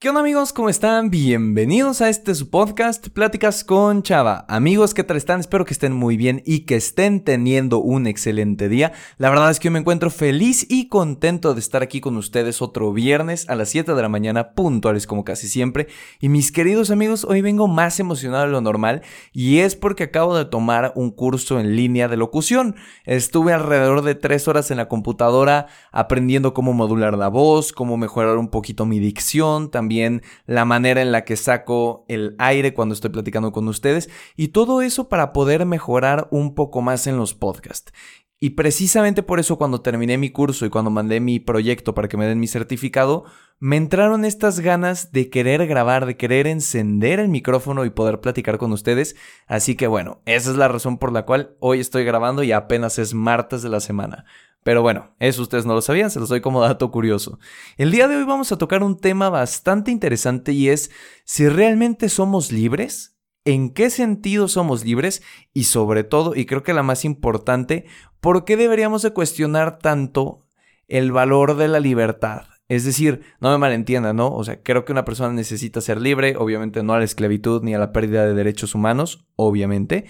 ¿Qué onda amigos? ¿Cómo están? Bienvenidos a este su podcast, Pláticas con Chava. Amigos, ¿qué tal están? Espero que estén muy bien y que estén teniendo un excelente día. La verdad es que yo me encuentro feliz y contento de estar aquí con ustedes otro viernes a las 7 de la mañana, puntuales como casi siempre. Y mis queridos amigos, hoy vengo más emocionado de lo normal y es porque acabo de tomar un curso en línea de locución. Estuve alrededor de 3 horas en la computadora aprendiendo cómo modular la voz, cómo mejorar un poquito mi dicción, también también la manera en la que saco el aire cuando estoy platicando con ustedes y todo eso para poder mejorar un poco más en los podcasts. Y precisamente por eso cuando terminé mi curso y cuando mandé mi proyecto para que me den mi certificado, me entraron estas ganas de querer grabar, de querer encender el micrófono y poder platicar con ustedes. Así que bueno, esa es la razón por la cual hoy estoy grabando y apenas es martes de la semana. Pero bueno, eso ustedes no lo sabían, se los doy como dato curioso. El día de hoy vamos a tocar un tema bastante interesante y es si realmente somos libres, en qué sentido somos libres y sobre todo, y creo que la más importante, por qué deberíamos de cuestionar tanto el valor de la libertad. Es decir, no me malentiendan, ¿no? O sea, creo que una persona necesita ser libre, obviamente no a la esclavitud ni a la pérdida de derechos humanos, obviamente,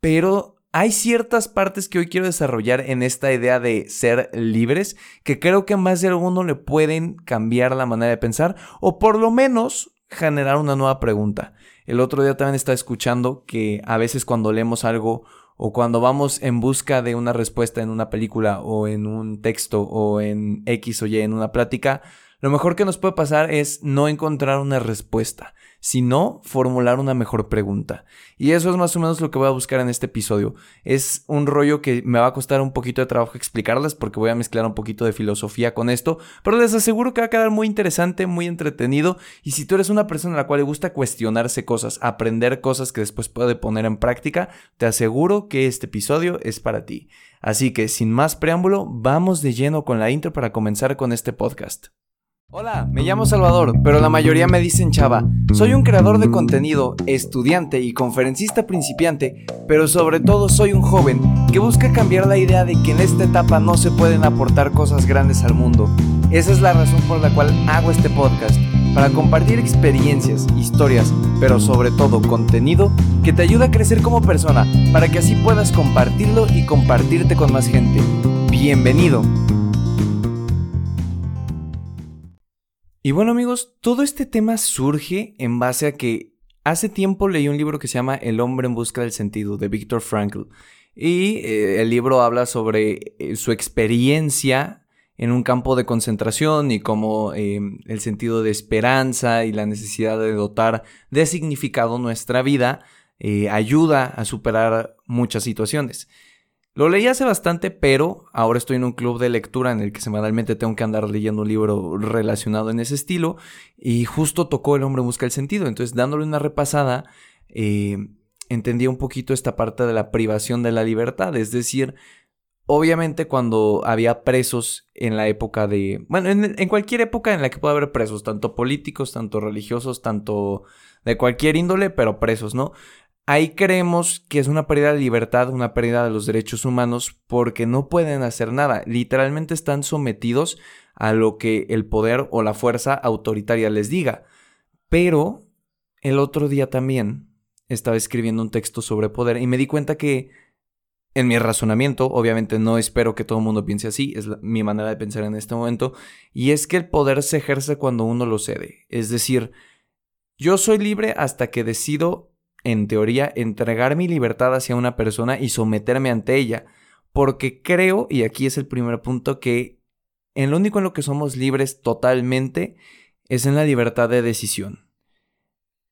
pero hay ciertas partes que hoy quiero desarrollar en esta idea de ser libres que creo que más de alguno le pueden cambiar la manera de pensar o por lo menos generar una nueva pregunta. El otro día también estaba escuchando que a veces cuando leemos algo o cuando vamos en busca de una respuesta en una película o en un texto o en X o Y en una plática, lo mejor que nos puede pasar es no encontrar una respuesta, sino formular una mejor pregunta. Y eso es más o menos lo que voy a buscar en este episodio. Es un rollo que me va a costar un poquito de trabajo explicarles porque voy a mezclar un poquito de filosofía con esto, pero les aseguro que va a quedar muy interesante, muy entretenido. Y si tú eres una persona a la cual le gusta cuestionarse cosas, aprender cosas que después puede poner en práctica, te aseguro que este episodio es para ti. Así que sin más preámbulo, vamos de lleno con la intro para comenzar con este podcast. Hola, me llamo Salvador, pero la mayoría me dicen Chava. Soy un creador de contenido, estudiante y conferencista principiante, pero sobre todo soy un joven que busca cambiar la idea de que en esta etapa no se pueden aportar cosas grandes al mundo. Esa es la razón por la cual hago este podcast, para compartir experiencias, historias, pero sobre todo contenido que te ayuda a crecer como persona, para que así puedas compartirlo y compartirte con más gente. Bienvenido. Y bueno amigos, todo este tema surge en base a que hace tiempo leí un libro que se llama El hombre en busca del sentido de Viktor Frankl. Y eh, el libro habla sobre eh, su experiencia en un campo de concentración y cómo em, el sentido de esperanza y la necesidad de dotar de significado nuestra vida eh, ayuda a superar muchas situaciones. Lo leí hace bastante, pero ahora estoy en un club de lectura en el que semanalmente tengo que andar leyendo un libro relacionado en ese estilo y justo tocó El hombre busca el sentido. Entonces, dándole una repasada, eh, entendí un poquito esta parte de la privación de la libertad. Es decir, obviamente cuando había presos en la época de... Bueno, en, en cualquier época en la que pueda haber presos, tanto políticos, tanto religiosos, tanto de cualquier índole, pero presos, ¿no? Ahí creemos que es una pérdida de libertad, una pérdida de los derechos humanos, porque no pueden hacer nada. Literalmente están sometidos a lo que el poder o la fuerza autoritaria les diga. Pero el otro día también estaba escribiendo un texto sobre poder y me di cuenta que en mi razonamiento, obviamente no espero que todo el mundo piense así, es mi manera de pensar en este momento, y es que el poder se ejerce cuando uno lo cede. Es decir, yo soy libre hasta que decido en teoría, entregar mi libertad hacia una persona y someterme ante ella. Porque creo, y aquí es el primer punto, que en lo único en lo que somos libres totalmente es en la libertad de decisión.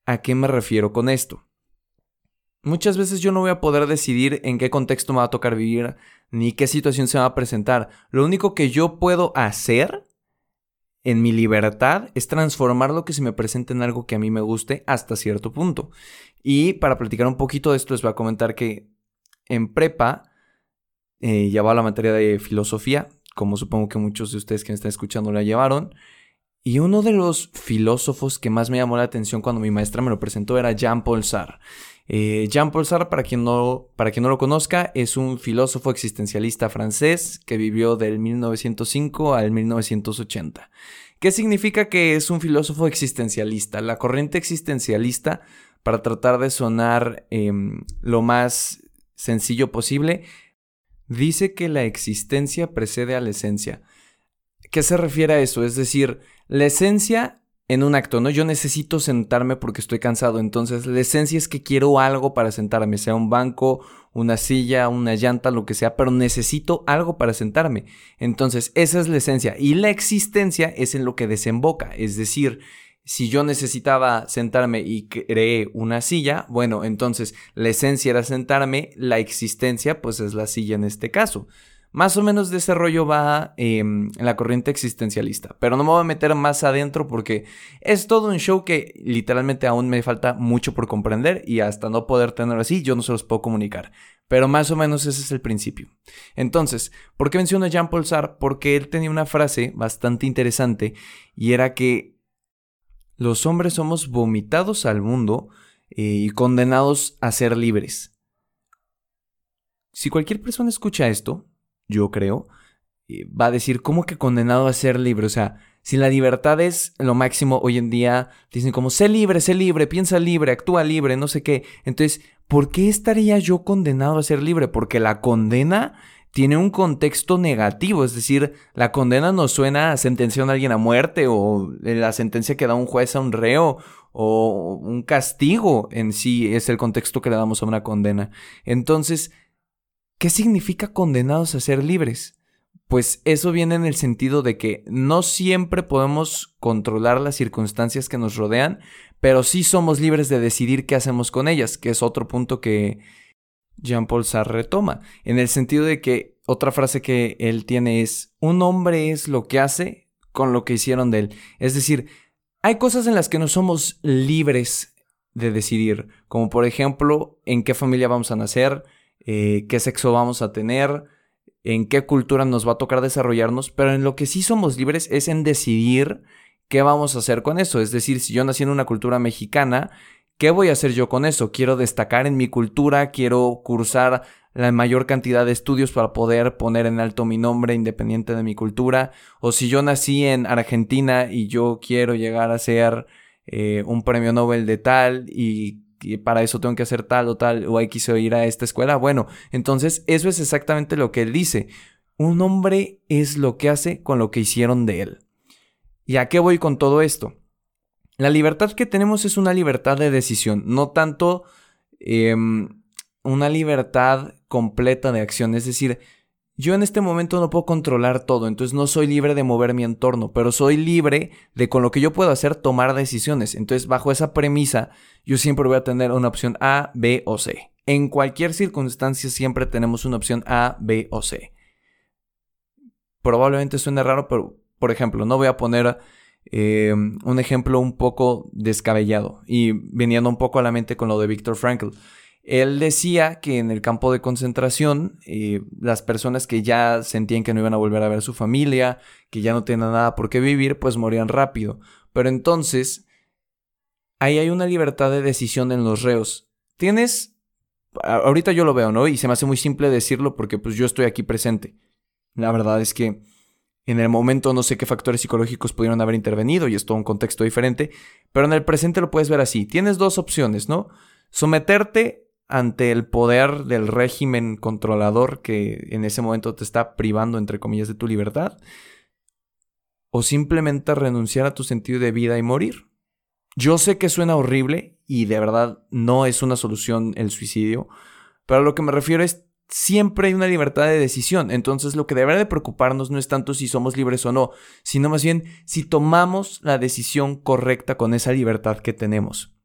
¿A qué me refiero con esto? Muchas veces yo no voy a poder decidir en qué contexto me va a tocar vivir, ni qué situación se va a presentar. Lo único que yo puedo hacer en mi libertad es transformar lo que se me presente en algo que a mí me guste hasta cierto punto. Y para platicar un poquito de esto les voy a comentar que en prepa eh, llevaba la materia de filosofía, como supongo que muchos de ustedes que me están escuchando la llevaron. Y uno de los filósofos que más me llamó la atención cuando mi maestra me lo presentó era Jean-Paul Sartre. Eh, Jean-Paul Sartre, para quien, no, para quien no lo conozca, es un filósofo existencialista francés que vivió del 1905 al 1980 ¿Qué significa que es un filósofo existencialista? La corriente existencialista, para tratar de sonar em, lo más sencillo posible, dice que la existencia precede a la esencia. ¿Qué se refiere a eso? Es decir, la esencia en un acto, ¿no? Yo necesito sentarme porque estoy cansado, entonces la esencia es que quiero algo para sentarme, sea un banco, una silla, una llanta, lo que sea, pero necesito algo para sentarme. Entonces, esa es la esencia y la existencia es en lo que desemboca, es decir, si yo necesitaba sentarme y creé una silla, bueno, entonces la esencia era sentarme, la existencia pues es la silla en este caso. Más o menos de ese rollo va em, en la corriente existencialista. Pero no me voy a meter más adentro porque es todo un show que literalmente aún me falta mucho por comprender y hasta no poder tenerlo así, yo no se los puedo comunicar. Pero más o menos ese es el principio. Entonces, ¿por qué menciono a Jean-Paul Sartre? Porque él tenía una frase bastante interesante y era que los hombres somos vomitados al mundo eh, y condenados a ser libres. Si cualquier persona escucha esto, yo creo, va a decir, ¿cómo que condenado a ser libre? O sea, si la libertad es lo máximo hoy en día, dicen como, sé libre, sé libre, piensa libre, actúa libre, no sé qué. Entonces, ¿por qué estaría yo condenado a ser libre? Porque la condena tiene un contexto negativo, es decir, la condena no suena a sentencia a alguien a muerte o la sentencia que da un juez a un reo o un castigo en sí es el contexto que le damos a una condena. Entonces, ¿Qué significa condenados a ser libres? Pues eso viene en el sentido de que no siempre podemos controlar las circunstancias que nos rodean, pero sí somos libres de decidir qué hacemos con ellas, que es otro punto que Jean-Paul Sartre retoma, en el sentido de que otra frase que él tiene es, un hombre es lo que hace con lo que hicieron de él. Es decir, hay cosas en las que no somos libres de decidir, como por ejemplo en qué familia vamos a nacer, eh, qué sexo vamos a tener, en qué cultura nos va a tocar desarrollarnos, pero en lo que sí somos libres es en decidir qué vamos a hacer con eso. Es decir, si yo nací en una cultura mexicana, ¿qué voy a hacer yo con eso? Quiero destacar en mi cultura, quiero cursar la mayor cantidad de estudios para poder poner en alto mi nombre independiente de mi cultura. O si yo nací en Argentina y yo quiero llegar a ser eh, un premio Nobel de tal y para eso tengo que hacer tal o tal, o hay que ir a esta escuela. Bueno, entonces eso es exactamente lo que él dice. Un hombre es lo que hace con lo que hicieron de él. ¿Y a qué voy con todo esto? La libertad que tenemos es una libertad de decisión, no tanto em, una libertad completa de acción. Es decir, yo en este momento no puedo controlar todo, entonces no soy libre de mover mi entorno, pero soy libre de con lo que yo puedo hacer tomar decisiones. Entonces, bajo esa premisa, yo siempre voy a tener una opción A, B o C. En cualquier circunstancia siempre tenemos una opción A, B o C. Probablemente suene raro, pero por ejemplo, no voy a poner eh, un ejemplo un poco descabellado y viniendo un poco a la mente con lo de Viktor Frankl. Él decía que en el campo de concentración eh, las personas que ya sentían que no iban a volver a ver a su familia, que ya no tenían nada por qué vivir, pues morían rápido. Pero entonces, ahí hay una libertad de decisión en los reos. Tienes, ahorita yo lo veo, ¿no? Y se me hace muy simple decirlo porque pues yo estoy aquí presente. La verdad es que en el momento no sé qué factores psicológicos pudieron haber intervenido y es todo un contexto diferente, pero en el presente lo puedes ver así. Tienes dos opciones, ¿no? Someterte ante el poder del régimen controlador que en ese momento te está privando, entre comillas, de tu libertad, o simplemente renunciar a tu sentido de vida y morir. Yo sé que suena horrible y de verdad no es una solución el suicidio, pero a lo que me refiero es siempre hay una libertad de decisión. Entonces lo que debería de preocuparnos no es tanto si somos libres o no, sino más bien si tomamos la decisión correcta con esa libertad que tenemos.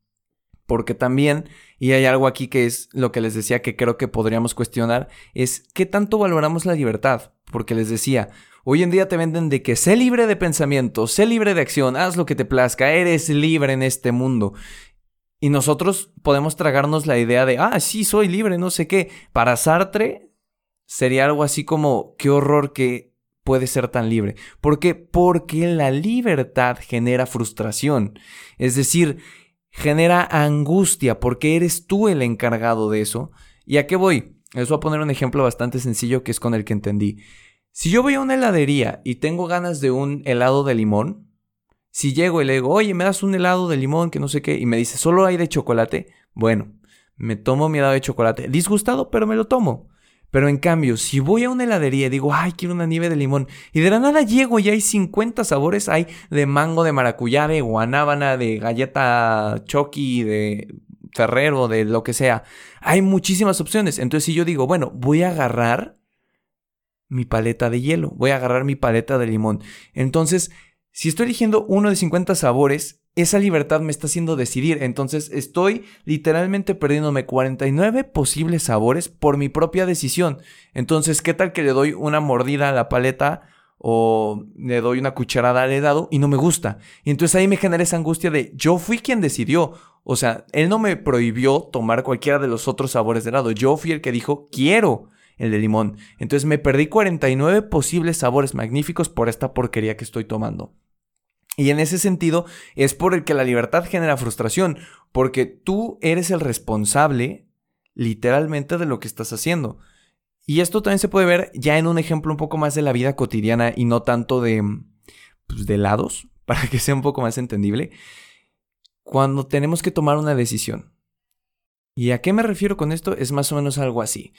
Porque también, y hay algo aquí que es lo que les decía que creo que podríamos cuestionar, es qué tanto valoramos la libertad. Porque les decía, hoy en día te venden de que sé libre de pensamiento, sé libre de acción, haz lo que te plazca, eres libre en este mundo. Y nosotros podemos tragarnos la idea de, ah, sí, soy libre, no sé qué. Para Sartre sería algo así como, qué horror que puede ser tan libre. ¿Por qué? Porque la libertad genera frustración. Es decir, genera angustia porque eres tú el encargado de eso. ¿Y a qué voy? Les voy a poner un ejemplo bastante sencillo que es con el que entendí. Si yo voy a una heladería y tengo ganas de un helado de limón, Si llego y le digo, oye, me das un helado de limón que no sé qué, y me dice, solo hay de chocolate, bueno, me tomo mi helado de chocolate. Disgustado, pero me lo tomo. Pero en cambio, si voy a una heladería y digo, ay, quiero una nieve de limón, y de la nada llego y hay 50 sabores, hay de mango, de maracuyá, de guanábana, de galleta choki, de ferrero, de lo que sea. Hay muchísimas opciones. Entonces, si yo digo, bueno, voy a agarrar mi paleta de hielo, voy a agarrar mi paleta de limón. Entonces, si estoy eligiendo uno de 50 sabores, esa libertad me está haciendo decidir. Entonces estoy literalmente perdiéndome 49 posibles sabores por mi propia decisión. Entonces, ¿qué tal que le doy una mordida a la paleta o le doy una cucharada al helado y no me gusta? Y entonces ahí me genera esa angustia de yo fui quien decidió. O sea, él no me prohibió tomar cualquiera de los otros sabores de helado. Yo fui el que dijo quiero el de limón. Entonces me perdí 49 posibles sabores magníficos por esta porquería que estoy tomando. Y en ese sentido es por el que la libertad genera frustración, porque tú eres el responsable literalmente de lo que estás haciendo. Y esto también se puede ver ya en un ejemplo un poco más de la vida cotidiana y no tanto de, pues, de lados, para que sea un poco más entendible. Cuando tenemos que tomar una decisión. ¿Y a qué me refiero con esto? Es más o menos algo así.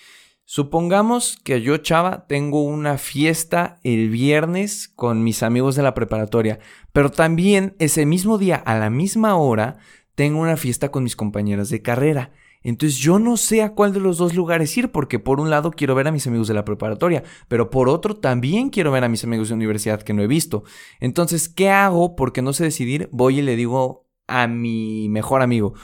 Supongamos que yo, chava, tengo una fiesta el viernes con mis amigos de la preparatoria, pero también ese mismo día, a la misma hora, tengo una fiesta con mis compañeras de carrera. Entonces yo no sé a cuál de los dos lugares ir, porque por un lado quiero ver a mis amigos de la preparatoria, pero por otro también quiero ver a mis amigos de universidad que no he visto. Entonces, ¿qué hago? Porque no sé decidir, voy y le digo a mi mejor amigo,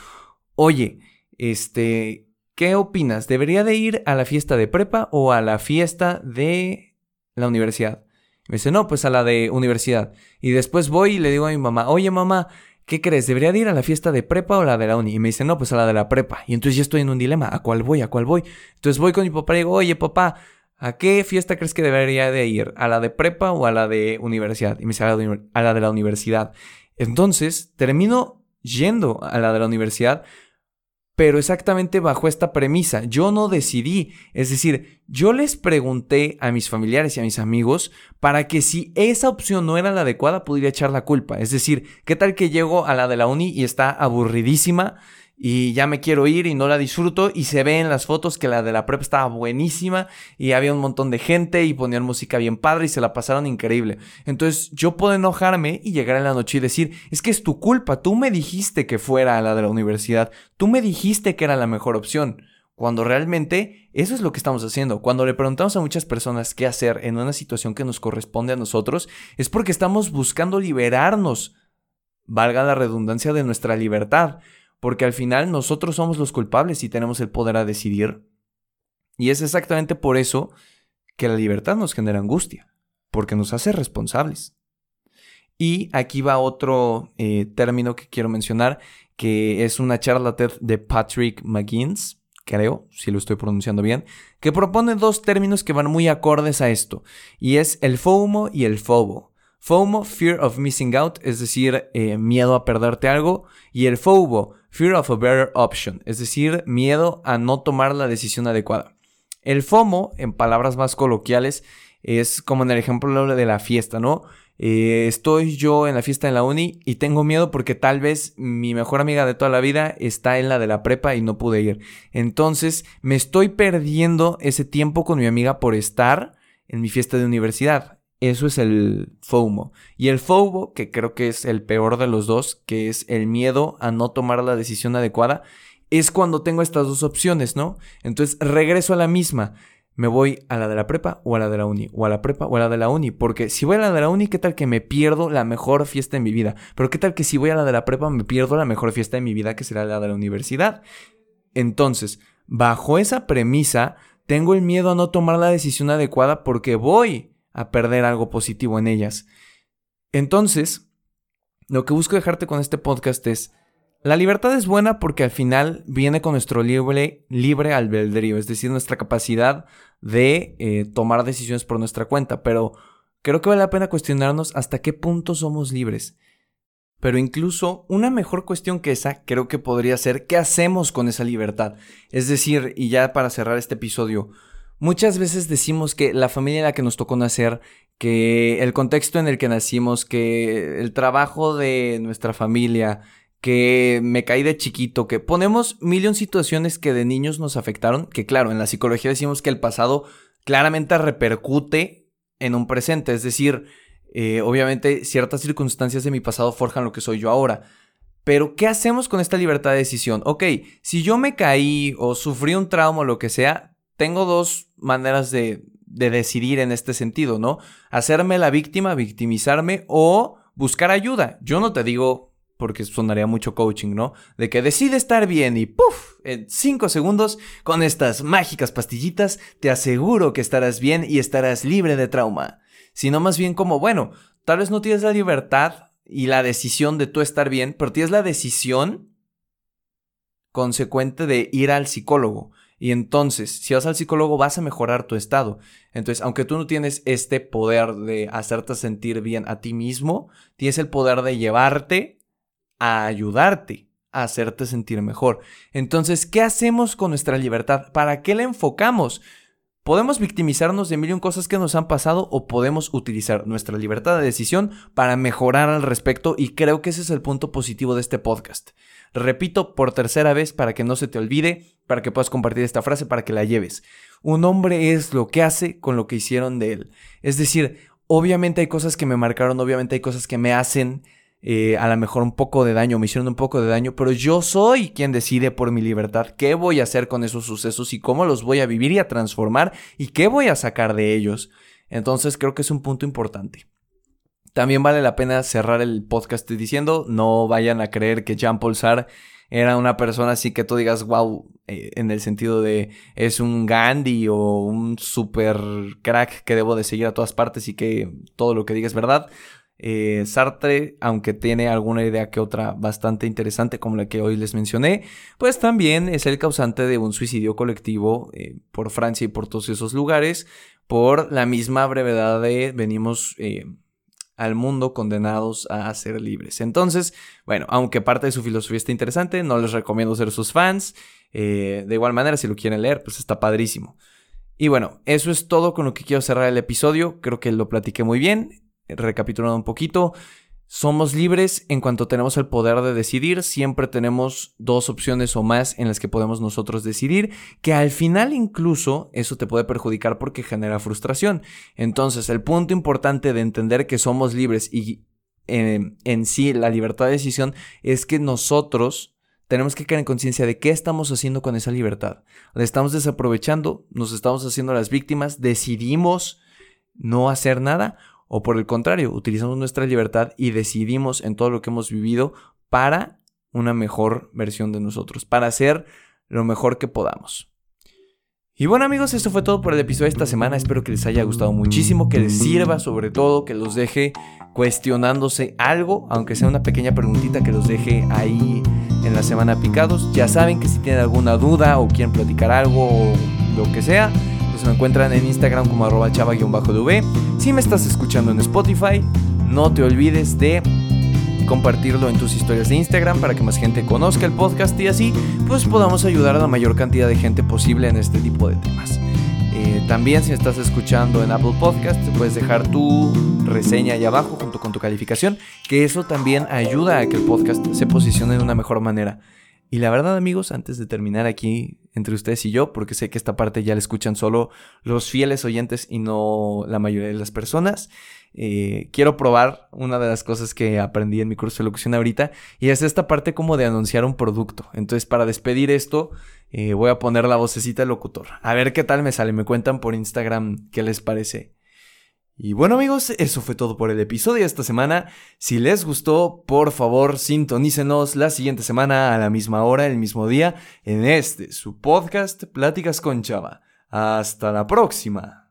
oye, este, ¿Qué opinas? ¿Debería de ir a la fiesta de prepa o a la fiesta de la universidad? Me dice, no, pues a la de universidad. Y después voy y le digo a mi mamá, oye mamá, ¿qué crees? ¿Debería de ir a la fiesta de prepa o la de la uni? Y me dice, no, pues a la de la prepa. Y entonces ya estoy en un dilema, ¿a cuál voy? ¿A cuál voy? Entonces voy con mi papá y digo, oye papá, ¿a qué fiesta crees que debería de ir? ¿A la de prepa o a la de universidad? Y me dice, a la de la universidad. Entonces termino yendo a la de la universidad pero exactamente bajo esta premisa. Yo no decidí, es decir, yo les pregunté a mis familiares y a mis amigos para que si esa opción no era la adecuada pudiera echar la culpa. Es decir, ¿qué tal que llego a la de la uni y está aburridísima? Y ya me quiero ir y no la disfruto y se ve en las fotos que la de la prepa estaba buenísima y había un montón de gente y ponían música bien padre y se la pasaron increíble. Entonces yo puedo enojarme y llegar en la noche y decir, es que es tu culpa, tú me dijiste que fuera a la de la universidad, tú me dijiste que era la mejor opción. Cuando realmente eso es lo que estamos haciendo. Cuando le preguntamos a muchas personas qué hacer en una situación que nos corresponde a nosotros, es porque estamos buscando liberarnos, valga la redundancia, de nuestra libertad porque al final nosotros somos los culpables y tenemos el poder a decidir. Y es exactamente por eso que la libertad nos genera angustia, porque nos hace responsables. Y aquí va otro eh, término que quiero mencionar, que es una charla TED de Patrick McGinnis, creo, si lo estoy pronunciando bien, que propone dos términos que van muy acordes a esto, y es el FOMO y el FOBO. FOMO, Fear of Missing Out, es decir, eh, miedo a perderte algo, y el FOBO, Fear of a Better Option, es decir, miedo a no tomar la decisión adecuada. El FOMO, en palabras más coloquiales, es como en el ejemplo de la fiesta, ¿no? Eh, estoy yo en la fiesta en la uni y tengo miedo porque tal vez mi mejor amiga de toda la vida está en la de la prepa y no pude ir. Entonces me estoy perdiendo ese tiempo con mi amiga por estar en mi fiesta de universidad. Eso es el FOMO. Y el FOBO, que creo que es el peor de los dos, que es el miedo a no tomar la decisión adecuada, es cuando tengo estas dos opciones, ¿no? Entonces regreso a la misma. Me voy a la de la prepa o a la de la uni, o a la prepa o a la de la uni, porque si voy a la de la uni, ¿qué tal que me pierdo la mejor fiesta de mi vida? Pero ¿qué tal que si voy a la de la prepa me pierdo la mejor fiesta de mi vida, que será la de la universidad? Entonces, bajo esa premisa, tengo el miedo a no tomar la decisión adecuada porque voy a perder algo positivo en ellas. Entonces, lo que busco dejarte con este podcast es, la libertad es buena porque al final viene con nuestro libre, libre albedrío, es decir, nuestra capacidad de eh, tomar decisiones por nuestra cuenta, pero creo que vale la pena cuestionarnos hasta qué punto somos libres. Pero incluso una mejor cuestión que esa creo que podría ser qué hacemos con esa libertad. Es decir, y ya para cerrar este episodio, Muchas veces decimos que la familia en la que nos tocó nacer, que el contexto en el que nacimos, que el trabajo de nuestra familia, que me caí de chiquito, que ponemos millón situaciones que de niños nos afectaron, que claro, en la psicología decimos que el pasado claramente repercute en un presente, es decir, eh, obviamente ciertas circunstancias de mi pasado forjan lo que soy yo ahora. Pero, ¿qué hacemos con esta libertad de decisión? Ok, si yo me caí o sufrí un trauma o lo que sea, tengo dos maneras de, decidir en este sentido, ¿no? Hacerme la víctima, victimizarme o buscar ayuda. Yo no te digo, porque sonaría mucho coaching, ¿no? De que decide estar bien y ¡puf! En cinco segundos, con estas mágicas pastillitas, te aseguro que estarás bien y estarás libre de trauma. Sino más bien como, bueno, tal vez no tienes la libertad y la decisión de tú estar bien, pero tienes la decisión consecuente de ir al psicólogo. Y entonces, si vas al psicólogo, vas a mejorar tu estado. Entonces, aunque tú no tienes este poder de hacerte sentir bien a ti mismo, tienes el poder de llevarte a ayudarte a hacerte sentir mejor. Entonces, ¿qué hacemos con nuestra libertad? ¿Para qué la enfocamos? Podemos victimizarnos de mil y un cosas que nos han pasado o podemos utilizar nuestra libertad de decisión para mejorar al respecto y creo que ese es el punto positivo de este podcast. Repito por tercera vez para que no se te olvide, para que puedas compartir esta frase, para que la lleves. Un hombre es lo que hace con lo que hicieron de él. Es decir, obviamente hay cosas que me marcaron, obviamente hay cosas que me hacen eh, a lo mejor un poco de daño, me hicieron un poco de daño, pero yo soy quien decide por mi libertad qué voy a hacer con esos sucesos y cómo los voy a vivir y a transformar y qué voy a sacar de ellos. Entonces creo que es un punto importante. También vale la pena cerrar el podcast diciendo, no vayan a creer que Jean Paul Sartre era una persona así que tú digas, wow, eh, en el sentido de es un Gandhi o un super crack que debo de seguir a todas partes y que todo lo que diga es verdad. Eh, Sartre, aunque tiene alguna idea que otra bastante interesante como la que hoy les mencioné, pues también es el causante de un suicidio colectivo eh, por Francia y por todos esos lugares, por la misma brevedad de venimos al mundo condenados a ser libres. Entonces, bueno, aunque parte de su filosofía está interesante, no les recomiendo ser sus fans. de igual manera, si lo quieren leer, pues está padrísimo. Y bueno, eso es todo con lo que quiero cerrar el episodio. Creo que lo platiqué muy bien recapitulando un poquito, somos libres en cuanto tenemos el poder de decidir, siempre tenemos dos opciones o más en las que podemos nosotros decidir, que al final incluso eso te puede perjudicar porque genera frustración. Entonces, el punto importante de entender que somos libres y en, en sí la libertad de decisión es que nosotros tenemos que caer en conciencia de qué estamos haciendo con esa libertad. La estamos desaprovechando, nos estamos haciendo las víctimas, decidimos no hacer nada o por el contrario, utilizamos nuestra libertad y decidimos en todo lo que hemos vivido para una mejor versión de nosotros, para hacer lo mejor que podamos. Y bueno amigos, esto fue todo por el episodio de esta semana. Espero que les haya gustado muchísimo, que les sirva sobre todo, que los deje cuestionándose algo, aunque sea una pequeña preguntita que los deje ahí en la semana picados. Ya saben que si tienen alguna duda o quieren platicar algo o lo que sea, me encuentran en Instagram como arroba chava-dv. Si me estás escuchando en Spotify, no te olvides de compartirlo en tus historias de Instagram para que más gente conozca el podcast y así pues podamos ayudar a la mayor cantidad de gente posible en este tipo de temas. Eh, también si estás escuchando en Apple Podcast puedes dejar tu reseña ahí abajo junto con tu calificación, que eso también ayuda a que el podcast se posicione de una mejor manera. Y la verdad, amigos, antes de terminar aquí entre ustedes y yo, porque sé que esta parte ya la escuchan solo los fieles oyentes y no la mayoría de las personas, eh, quiero probar una de las cosas que aprendí en mi curso de locución ahorita, y es esta parte como de anunciar un producto. Entonces, para despedir esto, eh, voy a poner la vocecita del locutor. A ver qué tal me sale. Me cuentan por Instagram qué les parece. Y bueno amigos, eso fue todo por el episodio de esta semana. Si les gustó, por favor sintonícenos la siguiente semana a la misma hora, el mismo día, en este, su podcast Pláticas con Chava. Hasta la próxima.